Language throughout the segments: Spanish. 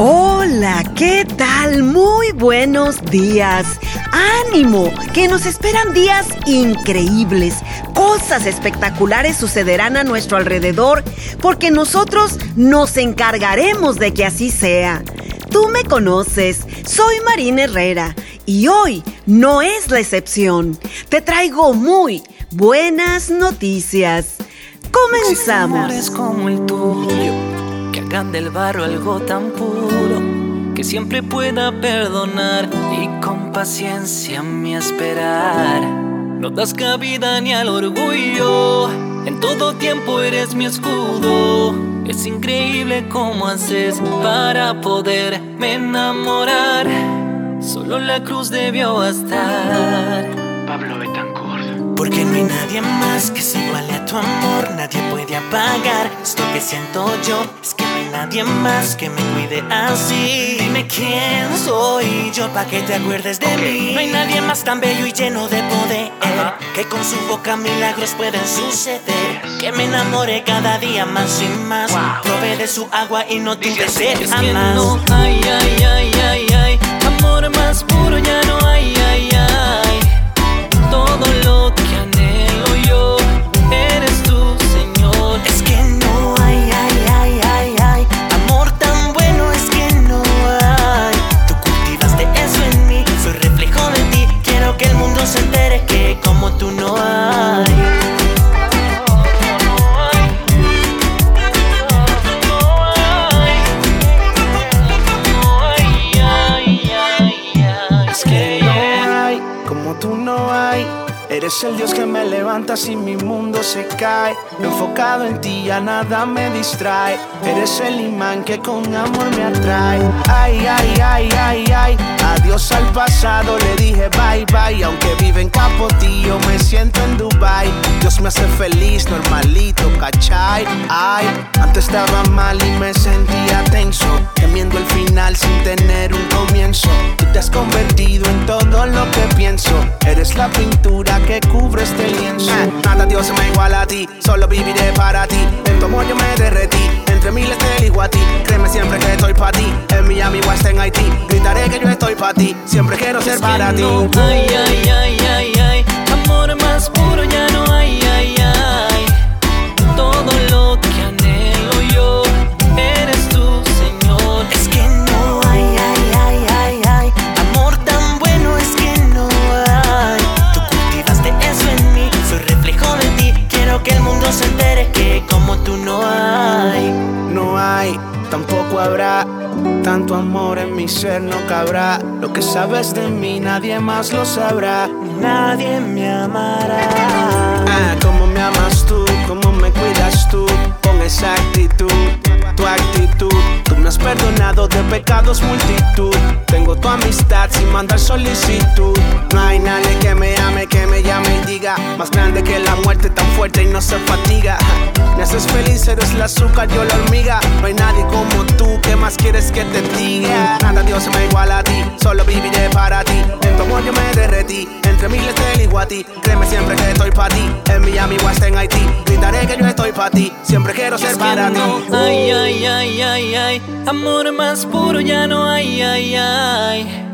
Hola, ¿qué tal? Muy buenos días. ánimo, que nos esperan días increíbles. Cosas espectaculares sucederán a nuestro alrededor porque nosotros nos encargaremos de que así sea. Tú me conoces, soy Marina Herrera y hoy no es la excepción. Te traigo muy buenas noticias. Comenzamos. Amores como el tuyo, que hagan del barro algo tan puro, que siempre pueda perdonar y con paciencia me esperar. No das cabida ni al orgullo, en todo tiempo eres mi escudo. Es increíble cómo haces para poderme enamorar. Solo la cruz debió bastar. Pablo Betancourt. Porque no hay nadie más que se iguale a tu amor, nadie puede apagar esto que siento yo. Es nadie más que me cuide así. Dime quién soy yo pa' que te acuerdes de mí. No hay nadie más tan bello y lleno de poder que con su boca milagros pueden suceder. Que me enamore cada día más y más. Probé de su agua y no tuve sed jamás. no hay, ay, ay, ay, ay, amor más puro ya no hay, no hay. Eres el Dios que me levanta si mi mundo se cae. Enfocado en ti ya nada me distrae. Eres el imán que con amor me atrae. Ay, ay, ay, ay, ay. Adiós al pasado, le dije bye bye. Aunque vive en Capotillo, me siento en Dubai. Dios me hace feliz, normalito, ¿cachai? Ay, antes estaba mal y me sentía tenso. Temiendo el final sin tener un comienzo. Tú te has convertido en todo lo que pienso. Eres la pintura que cubre este lienzo. nada Dios se me iguala a ti, solo viviré para ti. En tu amor yo me derretí, entre miles te elijo a ti. Créeme siempre que estoy para ti. En Miami o hasta en Haití, gritaré que yo estoy para ti. Siempre quiero ser para ti. no hay, ay, ay, ay, ay, amor más puro ya no hay, ay, ay. Todo lo tanto amor en mi ser, no cabrá. Lo que sabes de mí, nadie más lo sabrá. Nadie me amará. Ah, cómo me amas tú, cómo me cuidas tú, con esa actitud, tu actitud. Me has perdonado de pecados multitud. Tengo tu amistad sin mandar solicitud. No hay nadie que me ame, que me llame y diga, más grande que la muerte, tan fuerte y no se fatiga. Me haces feliz, eres el azúcar, yo la hormiga. No hay nadie como tú, ¿qué más quieres que te diga? Nada Dios se me iguala a ti, solo viviré para ti. En tu amor yo me derretí, entre miles te elijo a ti. Créeme siempre que estoy para ti, en Miami o hasta en Haití. Gritaré que yo estoy para ti, siempre quiero ser para ti. Ay, ay, ay, ay, ay, amor más puro ya no hay, ay, ay.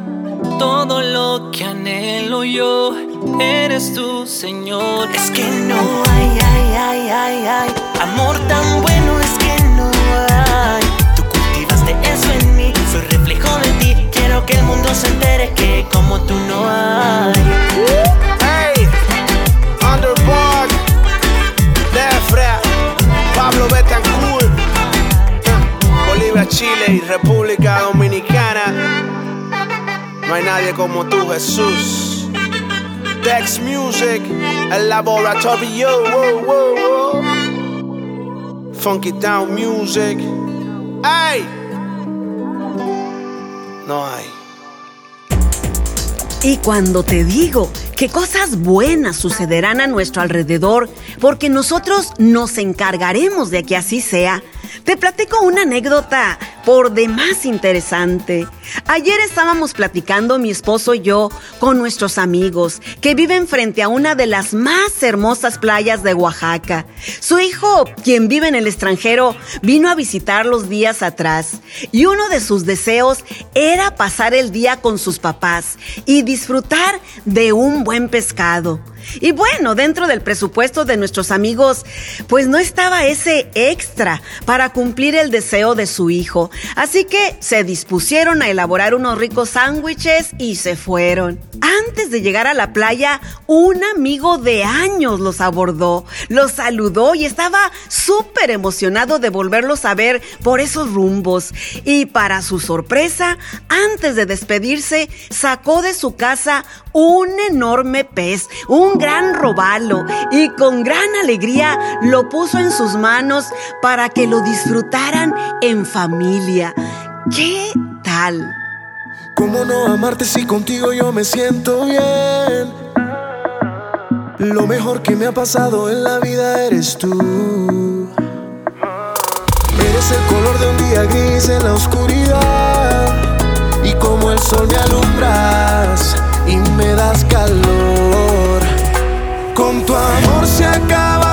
Todo lo que anhelo yo, eres tú, Señor. Es que no hay, ay, ay, ay, ay. Amor tan bueno es que no hay. Tú cultivaste eso en mí, soy reflejo de ti. Quiero que el mundo se entere que como tú no hay. Hey, Underdog, Defra, Pablo Betancourt, Chile y República Dominicana. No hay nadie como tú, Jesús. Dex Music, el laboratorio, wow, wow, wow. Funky Down Music. Hey, no hay. Y cuando te digo que cosas buenas sucederán a nuestro alrededor, porque nosotros nos encargaremos de que así sea, te platico una anécdota por demás interesante. Ayer estábamos platicando mi esposo y yo con nuestros amigos que viven frente a una de las más hermosas playas de Oaxaca. Su hijo, quien vive en el extranjero, vino a visitarlos días atrás y uno de sus deseos era pasar el día con sus papás y disfrutar de un buen pescado. Y bueno, dentro del presupuesto de nuestros amigos, pues no estaba ese extra para cumplir el deseo de su hijo. Así que se dispusieron a elaborar unos ricos sándwiches y se fueron. Antes de llegar a la playa, un amigo de años los abordó, los saludó y estaba súper emocionado de volverlos a ver por esos rumbos. Y para su sorpresa, antes de despedirse, sacó de su casa un enorme pez, un gran robalo, y con gran alegría lo puso en sus manos para que lo disfrutaran en familia. ¿Qué tal? ¿Cómo no amarte si contigo yo me siento bien? Lo mejor que me ha pasado en la vida eres tú. Eres el color de un día gris en la oscuridad. Y como el sol me alumbras y me das calor. Con tu amor se acaban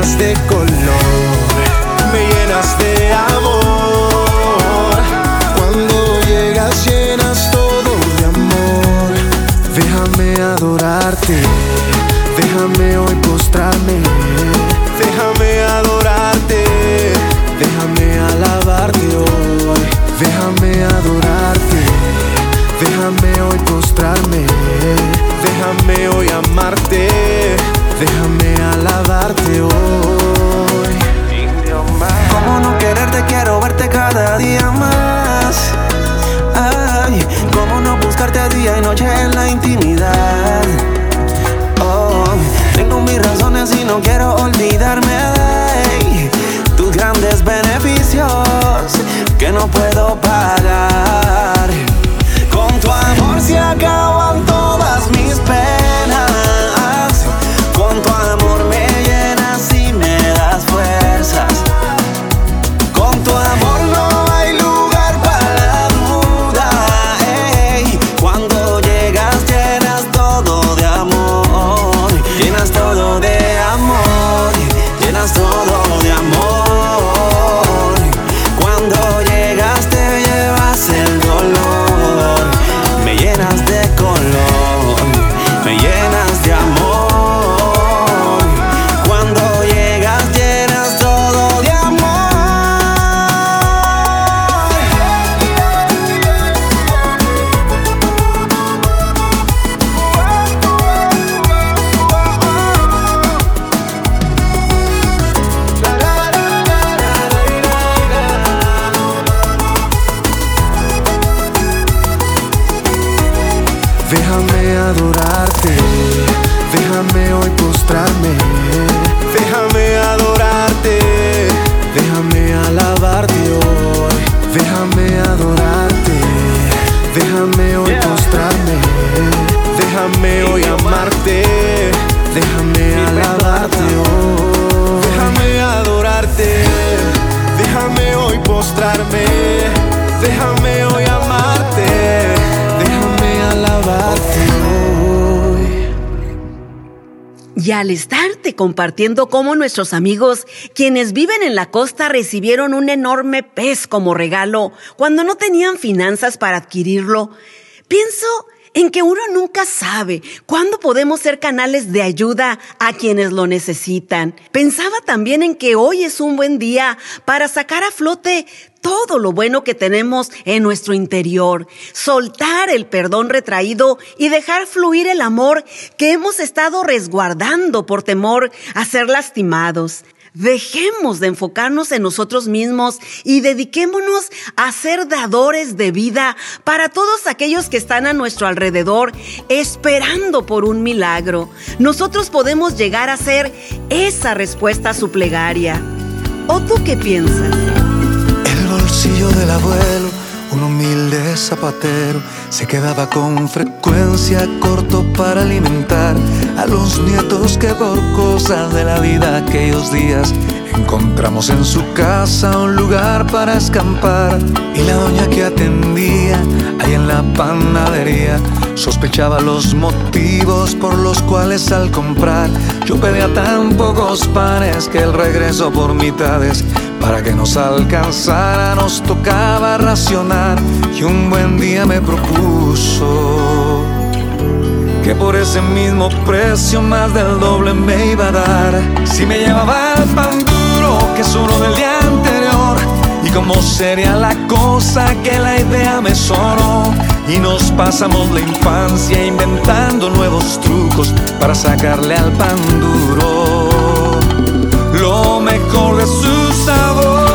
llenas de color. Me llenas de amor. Cuando llegas llenas todo de amor. Déjame adorarte. Déjame hoy postrarme. Déjame adorarte. Déjame alabarte hoy. Déjame adorarte. Déjame hoy postrarme. Déjame hoy amarte. Déjame alabarte hoy. Cómo no quererte, quiero verte cada día más. Ay, cómo no buscarte día y noche en la intimidad. Oh, tengo mis razones y no quiero olvidarme de tus grandes beneficios que no puedo pagar. Con tu amor se acaban todas mis penas. Déjame adorarte, déjame hoy postrarme, déjame adorarte, déjame alabarte hoy, déjame adorarte, déjame hoy postrarme, déjame hoy amarte, déjame alabarte hoy, déjame adorarte, déjame hoy postrarme, déjame hoy Y al estarte compartiendo cómo nuestros amigos, quienes viven en la costa, recibieron un enorme pez como regalo cuando no tenían finanzas para adquirirlo, pienso en que uno nunca sabe cuándo podemos ser canales de ayuda a quienes lo necesitan. Pensaba también en que hoy es un buen día para sacar a flote todo lo bueno que tenemos en nuestro interior, soltar el perdón retraído y dejar fluir el amor que hemos estado resguardando por temor a ser lastimados. Dejemos de enfocarnos en nosotros mismos y dediquémonos a ser dadores de vida para todos aquellos que están a nuestro alrededor esperando por un milagro. Nosotros podemos llegar a ser esa respuesta a su plegaria. ¿O tú qué piensas? El bolsillo del abuelo, un humilde zapatero, se quedaba con frecuencia corto para alimentar a los nietos que por cosas de la vida aquellos días encontramos en su casa un lugar para escampar. Y la doña que atendía ahí en la panadería sospechaba los motivos por los cuales al comprar yo pedía tan pocos panes que el regreso por mitades. Para que nos alcanzara nos tocaba racionar y un buen día me propuso que por ese mismo precio más del doble me iba a dar. Si me llevaba el pan que uno del día anterior. Y cómo sería la cosa que la idea me sonó. Y nos pasamos la infancia inventando nuevos trucos para sacarle al pan duro. Lo mejor de su sabor.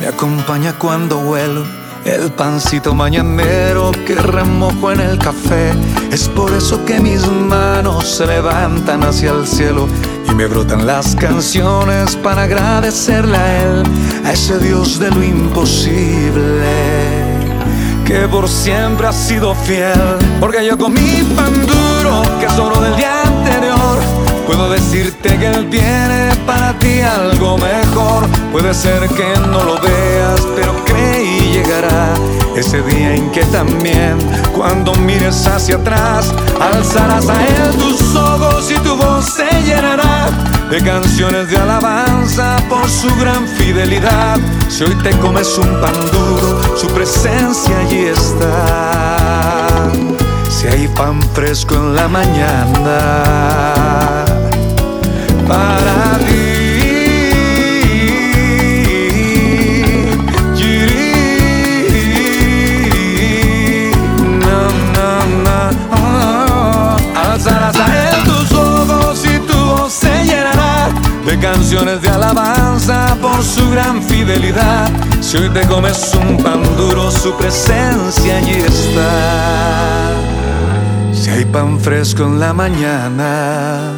Me acompaña cuando vuelo. El pancito mañanero que remojo en el café. Es por eso que mis manos se levantan hacia el cielo y me brotan las canciones para agradecerle a Él, a ese Dios de lo imposible. Que por siempre ha sido fiel, porque yo comí pan duro que solo del día anterior Puedo decirte que Él tiene para ti algo mejor. Puede ser que no lo veas, pero cree y llegará ese día en que también, cuando mires hacia atrás, alzarás a Él tus ojos y tu voz se llenará de canciones de alabanza por su gran fidelidad. Si hoy te comes un pan duro, su presencia allí está. Si hay pan fresco en la mañana para ti. Alzarás a él de canciones de alabanza por su gran fidelidad. Si hoy te comes un pan duro, su presencia allí está. Si hay pan fresco en la mañana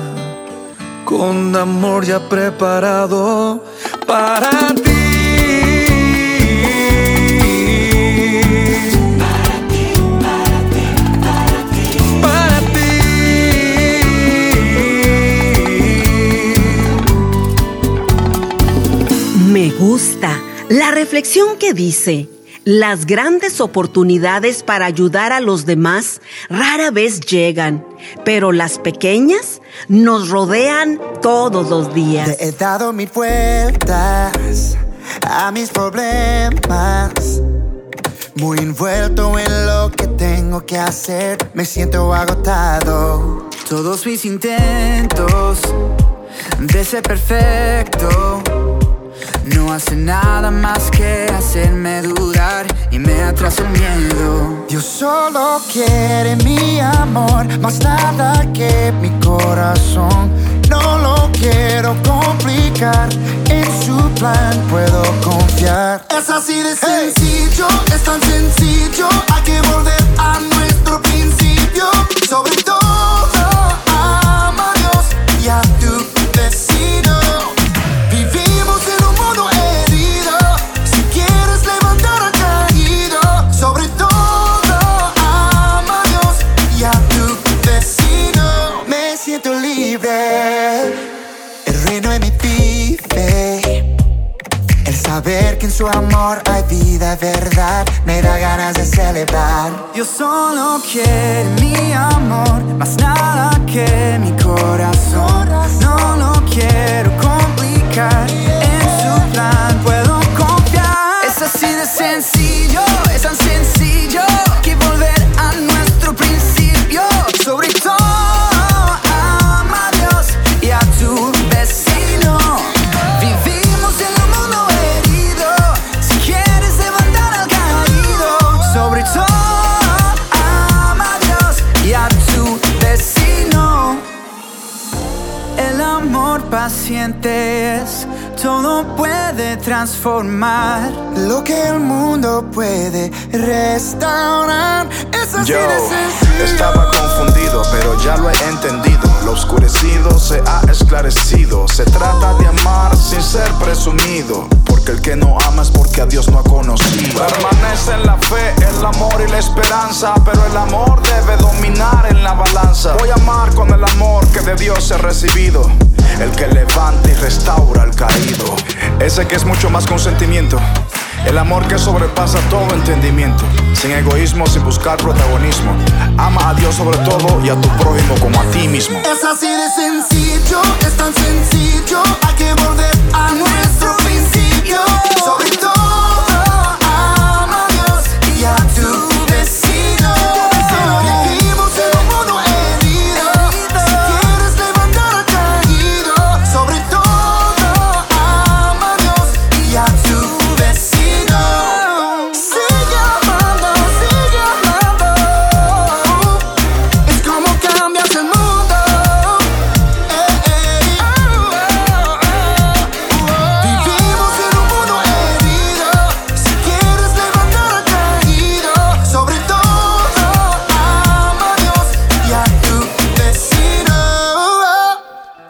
con amor ya preparado para ti. Gusta la reflexión que dice, las grandes oportunidades para ayudar a los demás rara vez llegan, pero las pequeñas nos rodean todos los días. Le he dado mil vueltas a mis problemas. Muy envuelto en lo que tengo que hacer, me siento agotado. Todos mis intentos de ser perfecto no hacen nada más que hacerme dudar y me atrasa el miedo. Dios solo quiere mi amor, más nada que mi corazón. No lo quiero complicar, en su plan puedo confiar. Es así de sencillo, es tan sencillo. Hay que volver a nuestro principio. Su amor hay vida, verdad, me da ganas de celebrar. Dios solo quiere mi amor, más nada que mi corazón. No lo quiero complicar, transformar. Lo que el mundo puede restaurar. Es así Yo de estaba confundido, pero ya lo he entendido. Lo oscurecido se ha esclarecido. Se trata de amar sin ser presumido. Porque el que no ama es porque a Dios no ha conocido. Permanece en la fe, el amor y la esperanza. Pero el amor debe dominar en la balanza. Voy a amar con el amor que de Dios he recibido. El que levanta y restaura. Ese que es mucho más que un sentimiento. El amor que sobrepasa todo entendimiento. Sin egoísmo, sin buscar protagonismo. Ama a Dios sobre todo y a tu prójimo como a ti mismo. Es así de sencillo, es tan sencillo. Hay que volver a nuestro principio. Sobre todo,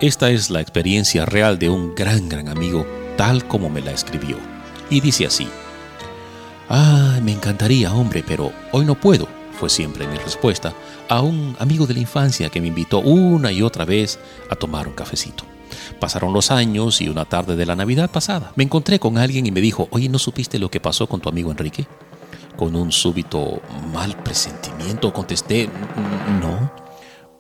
Esta es la experiencia real de un gran, gran amigo, tal como me la escribió. Y dice así. Ah, me encantaría, hombre, pero hoy no puedo, fue siempre mi respuesta a un amigo de la infancia que me invitó una y otra vez a tomar un cafecito. Pasaron los años y una tarde de la Navidad pasada me encontré con alguien y me dijo, oye, ¿no supiste lo que pasó con tu amigo Enrique? Con un súbito mal presentimiento contesté, "N- no.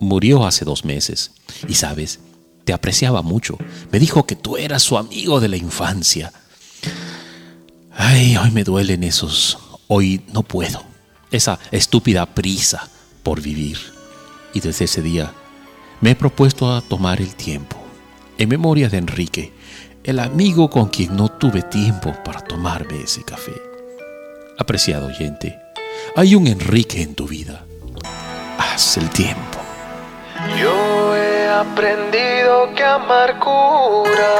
Murió hace dos meses. Y sabes, te apreciaba mucho. Me dijo que tú eras su amigo de la infancia. Ay, hoy me duelen esos. Hoy no puedo. Esa estúpida prisa por vivir. Y desde ese día me he propuesto a tomar el tiempo. En memoria de Enrique, el amigo con quien no tuve tiempo para tomarme ese café. Apreciado oyente, hay un Enrique en tu vida. Haz el tiempo. Yo he aprendido que amar cura,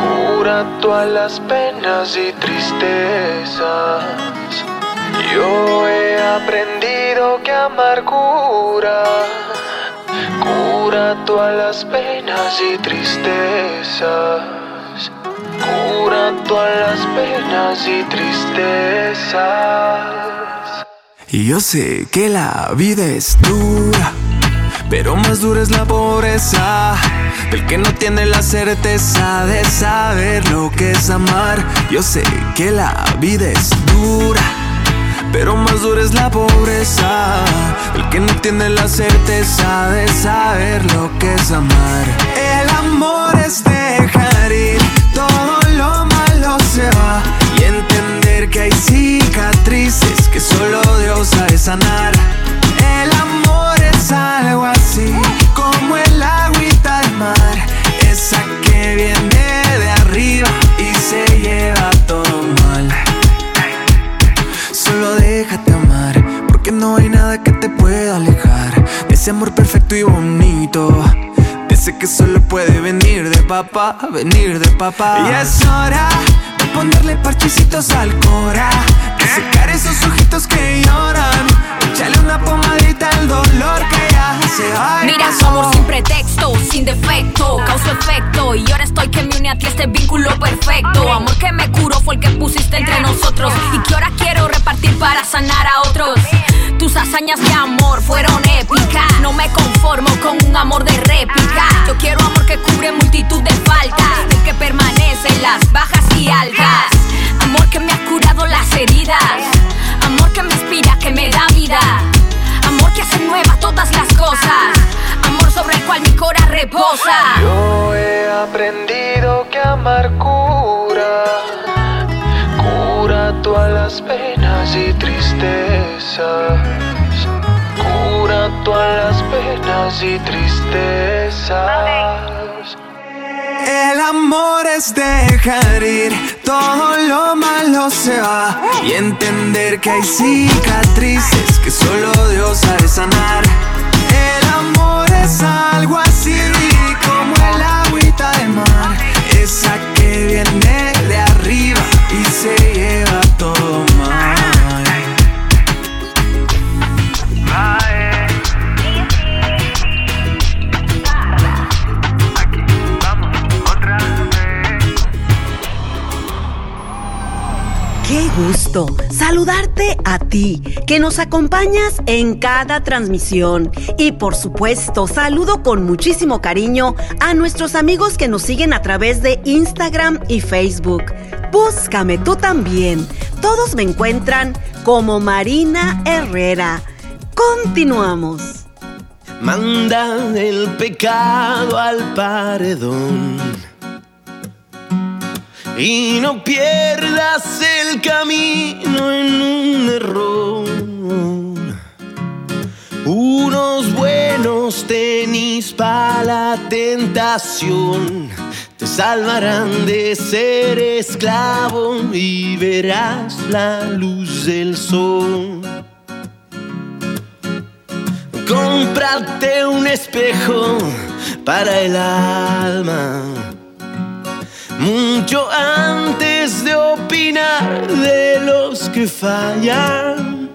cura todas las penas y tristezas. Yo he aprendido que amar cura, cura todas las penas y tristezas. Cura todas las penas y tristezas. Y yo sé que la vida es dura, pero más dura es la pobreza. Del que no tiene la certeza de saber lo que es amar. Yo sé que la vida es dura, pero más dura es la pobreza. El que no tiene la certeza de saber lo que es amar. El amor es dejar ir todo lo malo se va y entender que hay cicatrices que solo Dios sabe sanar. Amor perfecto y bonito. Ese que solo puede venir de papá, venir de papá. Y es hora ponerle parchecitos al cora, de secar esos ojitos que lloran. Échale una pomadita al dolor que ya se va. y Mira, su amor sin pretexto, sin defecto, causó efecto. Y ahora estoy que me une a ti este vínculo perfecto. Amor que me curó fue el que pusiste entre nosotros. Y que ahora quiero repartir para sanar a otros. Tus hazañas de amor fueron épicas. No me conformo con un amor de réplica. Yo quiero amor que cubre multitud de faltas. El que permanece en las bajas y altas. Amor que me ha curado las heridas. Amor que me inspira, que me da vida. Amor que hace nueva todas las cosas. Amor sobre el cual mi cora reposa. Yo he aprendido que amar cura, cura todas las penas y tristezas, cura todas las penas y tristezas. El amor es dejar ir todo lo malo se va y entender que hay cicatrices que solo Dios sabe sanar. El amor es algo así como el agüita de mar, esa que viene de arriba y se lleva todo mal. Gusto saludarte a ti, que nos acompañas en cada transmisión. Y por supuesto, saludo con muchísimo cariño a nuestros amigos que nos siguen a través de Instagram y Facebook. Búscame tú también. Todos me encuentran como Marina Herrera. Continuamos. Manda el pecado al paredón y no pierdas el camino en un error. Unos buenos tenis para la tentación te salvarán de ser esclavo y verás la luz del sol. Cómprate un espejo para el alma mucho antes de opinar de los que fallan.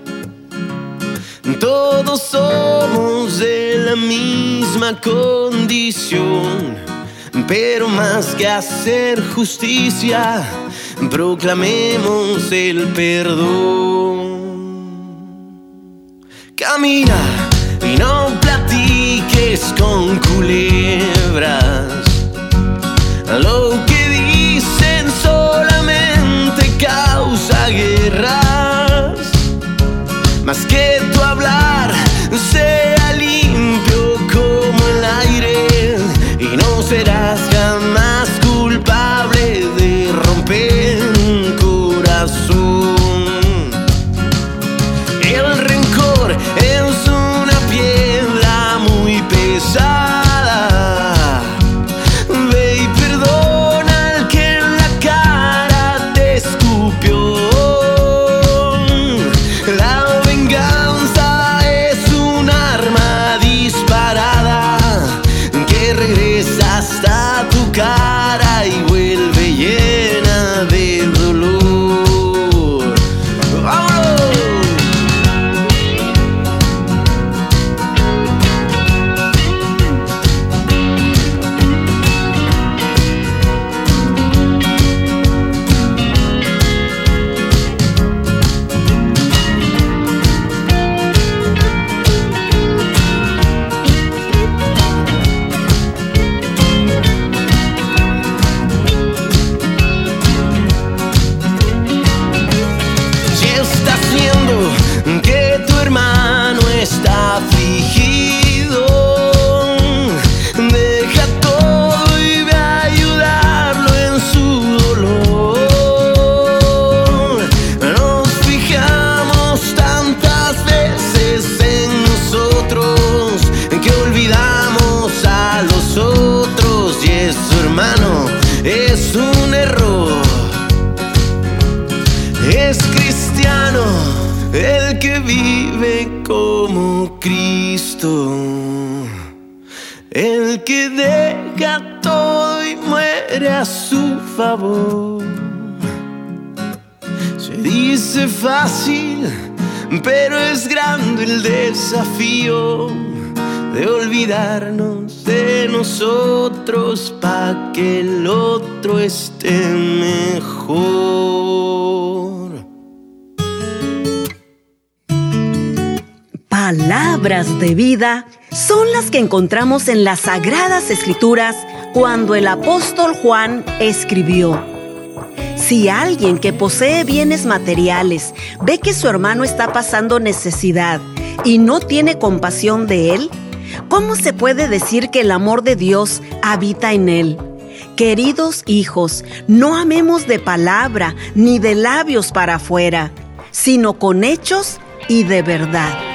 Todos somos de la misma condición, pero más que hacer justicia, proclamemos el perdón. Camina y no platiques con culebras. Lo que guerras, más que pero es grande el desafío de olvidarnos de nosotros para que el otro esté mejor. Palabras de vida son las que encontramos en las sagradas escrituras cuando el apóstol Juan escribió. Si alguien que posee bienes materiales ve que su hermano está pasando necesidad y no tiene compasión de él, ¿cómo se puede decir que el amor de Dios habita en él? Queridos hijos, no amemos de palabra ni de labios para afuera, sino con hechos y de verdad.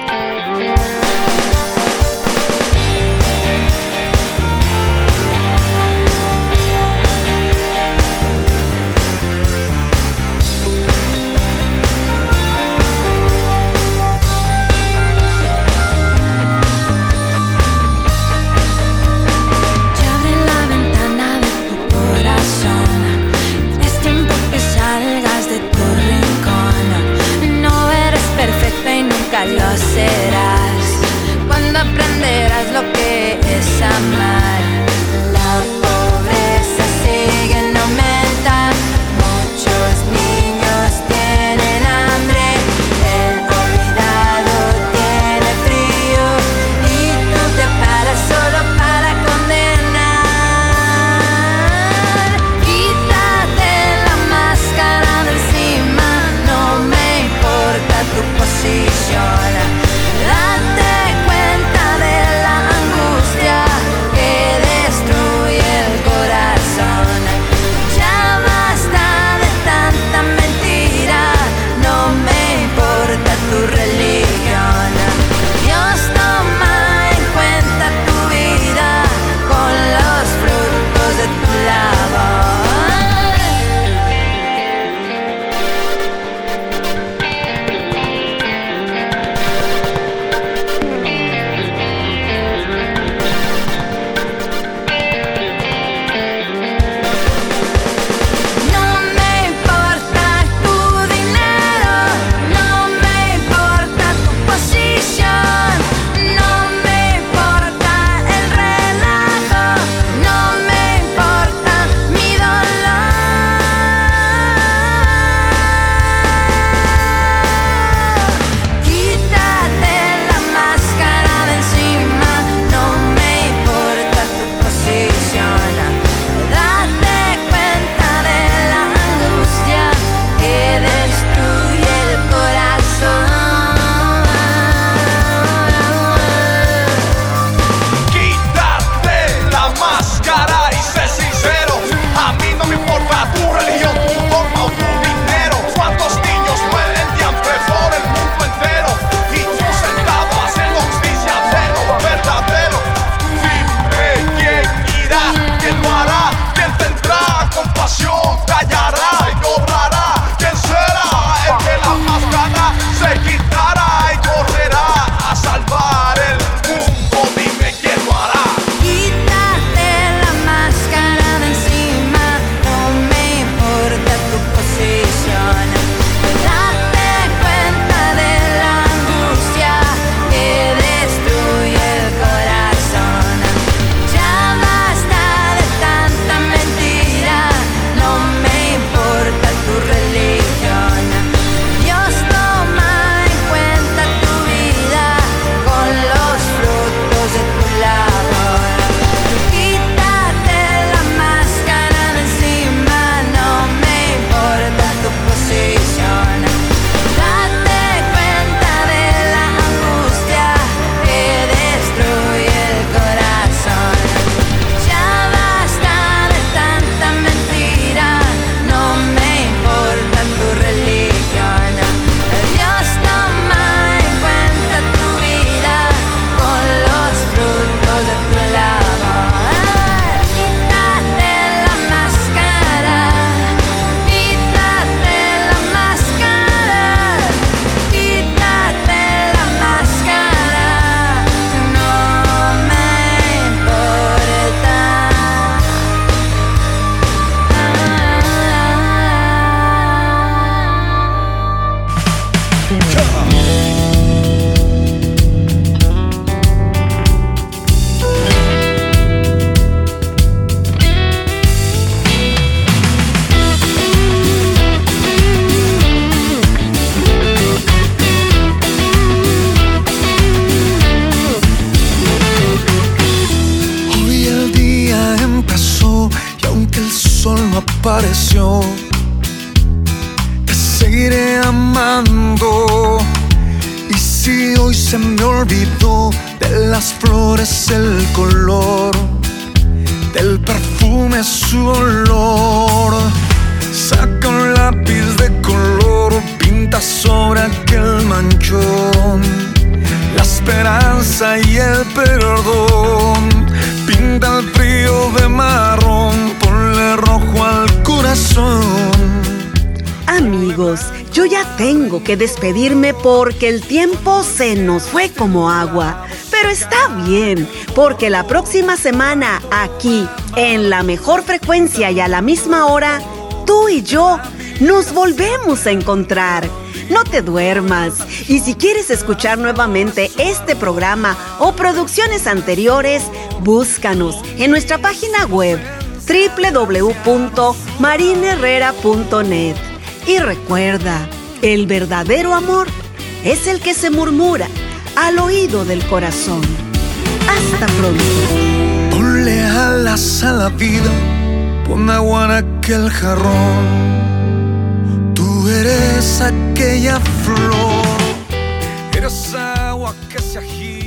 Amigos, yo ya tengo que despedirme porque el tiempo se nos fue como agua. Pero está bien, porque la próxima semana aquí, en la mejor frecuencia y a la misma hora, tú y yo nos volvemos a encontrar. No te duermas. Y si quieres escuchar nuevamente este programa o producciones anteriores, búscanos en nuestra página web www.marineherrera.net. Y recuerda, el verdadero amor es el que se murmura al oído del corazón. Hasta pronto. Ponle alas a la vida, pon agua en aquel jarrón. Tú eres aquella flor, eres agua que se agita.